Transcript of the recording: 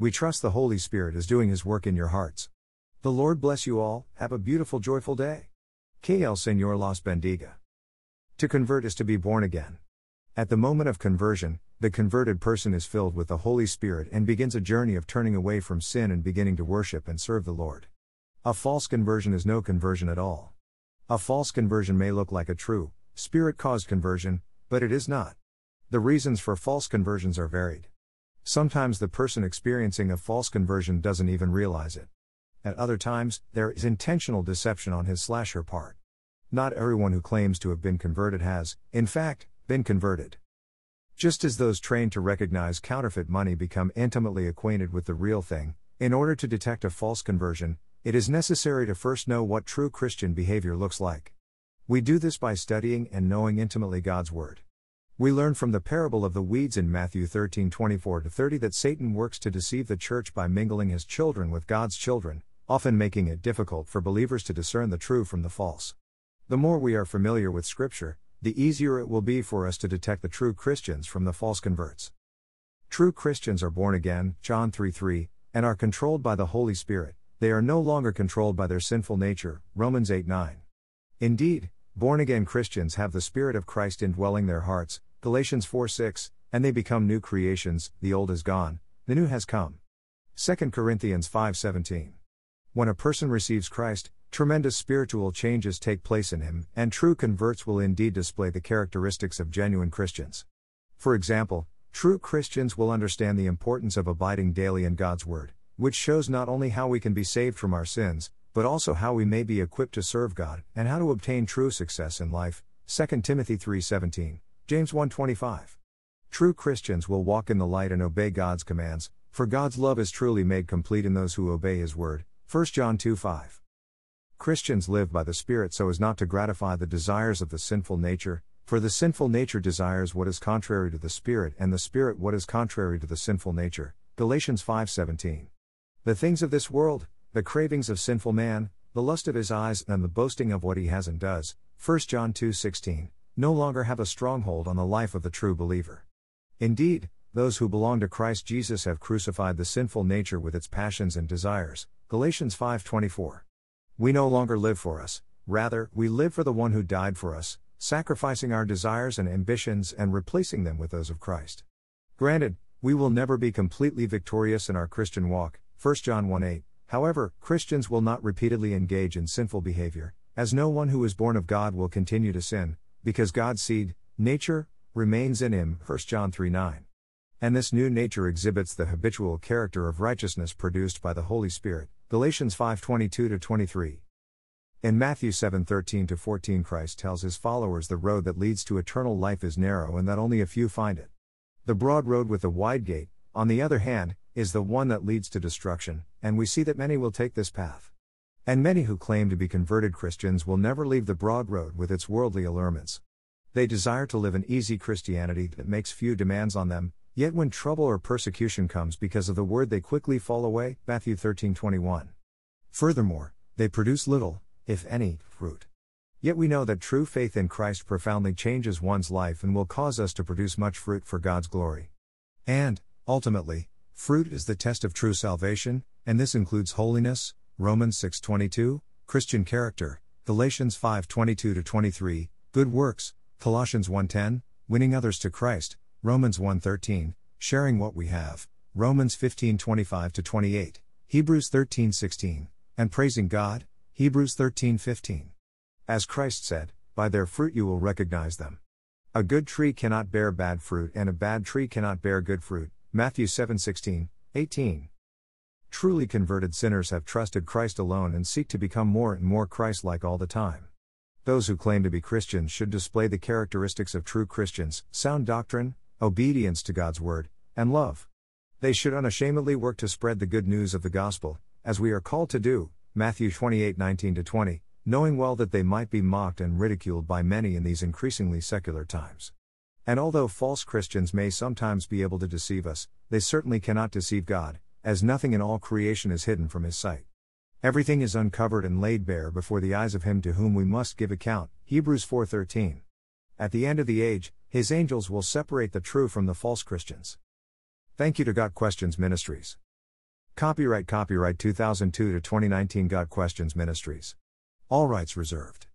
we trust the Holy Spirit is doing His work in your hearts. The Lord bless you all, have a beautiful, joyful day. KL Señor los bendiga. To convert is to be born again. At the moment of conversion, the converted person is filled with the Holy Spirit and begins a journey of turning away from sin and beginning to worship and serve the Lord. A false conversion is no conversion at all. A false conversion may look like a true, spirit caused conversion, but it is not. The reasons for false conversions are varied. Sometimes the person experiencing a false conversion doesn't even realize it. At other times, there is intentional deception on his slash her part. Not everyone who claims to have been converted has, in fact, been converted. Just as those trained to recognize counterfeit money become intimately acquainted with the real thing, in order to detect a false conversion, it is necessary to first know what true Christian behavior looks like. We do this by studying and knowing intimately God's Word. We learn from the parable of the weeds in Matthew 13 24 30 that Satan works to deceive the church by mingling his children with God's children, often making it difficult for believers to discern the true from the false. The more we are familiar with Scripture, the easier it will be for us to detect the true Christians from the false converts. True Christians are born again, John 3 3, and are controlled by the Holy Spirit, they are no longer controlled by their sinful nature, Romans 8 9. Indeed, born again Christians have the Spirit of Christ indwelling their hearts, Galatians 4 6, and they become new creations, the old is gone, the new has come. 2 Corinthians 5 17. When a person receives Christ, tremendous spiritual changes take place in him, and true converts will indeed display the characteristics of genuine Christians. For example, true Christians will understand the importance of abiding daily in God's Word, which shows not only how we can be saved from our sins, but also how we may be equipped to serve God and how to obtain true success in life. 2 Timothy 3:17. James 1:25. True Christians will walk in the light and obey God's commands, for God's love is truly made complete in those who obey his word. 1 John 2:5. Christians live by the Spirit so as not to gratify the desires of the sinful nature, for the sinful nature desires what is contrary to the Spirit and the Spirit what is contrary to the sinful nature. Galatians 5:17. The things of this world, the cravings of sinful man, the lust of his eyes and the boasting of what he has and does. 1 John 2:16 no longer have a stronghold on the life of the true believer. Indeed, those who belong to Christ Jesus have crucified the sinful nature with its passions and desires. Galatians 5:24. We no longer live for us, rather, we live for the one who died for us, sacrificing our desires and ambitions and replacing them with those of Christ. Granted, we will never be completely victorious in our Christian walk, 1 John 1:8. However, Christians will not repeatedly engage in sinful behavior, as no one who is born of God will continue to sin, because God's seed, nature, remains in him, 1 John 3 9. And this new nature exhibits the habitual character of righteousness produced by the Holy Spirit, Galatians 5 22 23. In Matthew 7 13 14, Christ tells his followers the road that leads to eternal life is narrow and that only a few find it. The broad road with the wide gate, on the other hand, is the one that leads to destruction, and we see that many will take this path. And many who claim to be converted Christians will never leave the broad road with its worldly allurements. They desire to live an easy Christianity that makes few demands on them, yet when trouble or persecution comes because of the word they quickly fall away. Matthew 13:21. Furthermore, they produce little, if any, fruit. Yet we know that true faith in Christ profoundly changes one's life and will cause us to produce much fruit for God's glory. And, ultimately, fruit is the test of true salvation, and this includes holiness, Romans 6:22, Christian character, Galatians 5:22 23, good works, Colossians 1:10, winning others to Christ, Romans 1:13, sharing what we have, Romans 15:25 28, Hebrews 13:16, and praising God, Hebrews 13:15. As Christ said, by their fruit you will recognize them. A good tree cannot bear bad fruit and a bad tree cannot bear good fruit. Matthew 7:16, 18. Truly converted sinners have trusted Christ alone and seek to become more and more Christ like all the time. Those who claim to be Christians should display the characteristics of true Christians sound doctrine, obedience to God's word, and love. They should unashamedly work to spread the good news of the gospel, as we are called to do, Matthew 28 19 20, knowing well that they might be mocked and ridiculed by many in these increasingly secular times. And although false Christians may sometimes be able to deceive us, they certainly cannot deceive God, as nothing in all creation is hidden from His sight. Everything is uncovered and laid bare before the eyes of him to whom we must give account. Hebrews 4:13. At the end of the age, his angels will separate the true from the false Christians. Thank you to Got Questions Ministries. Copyright Copyright 2002 to 2019 Got Questions Ministries. All rights reserved.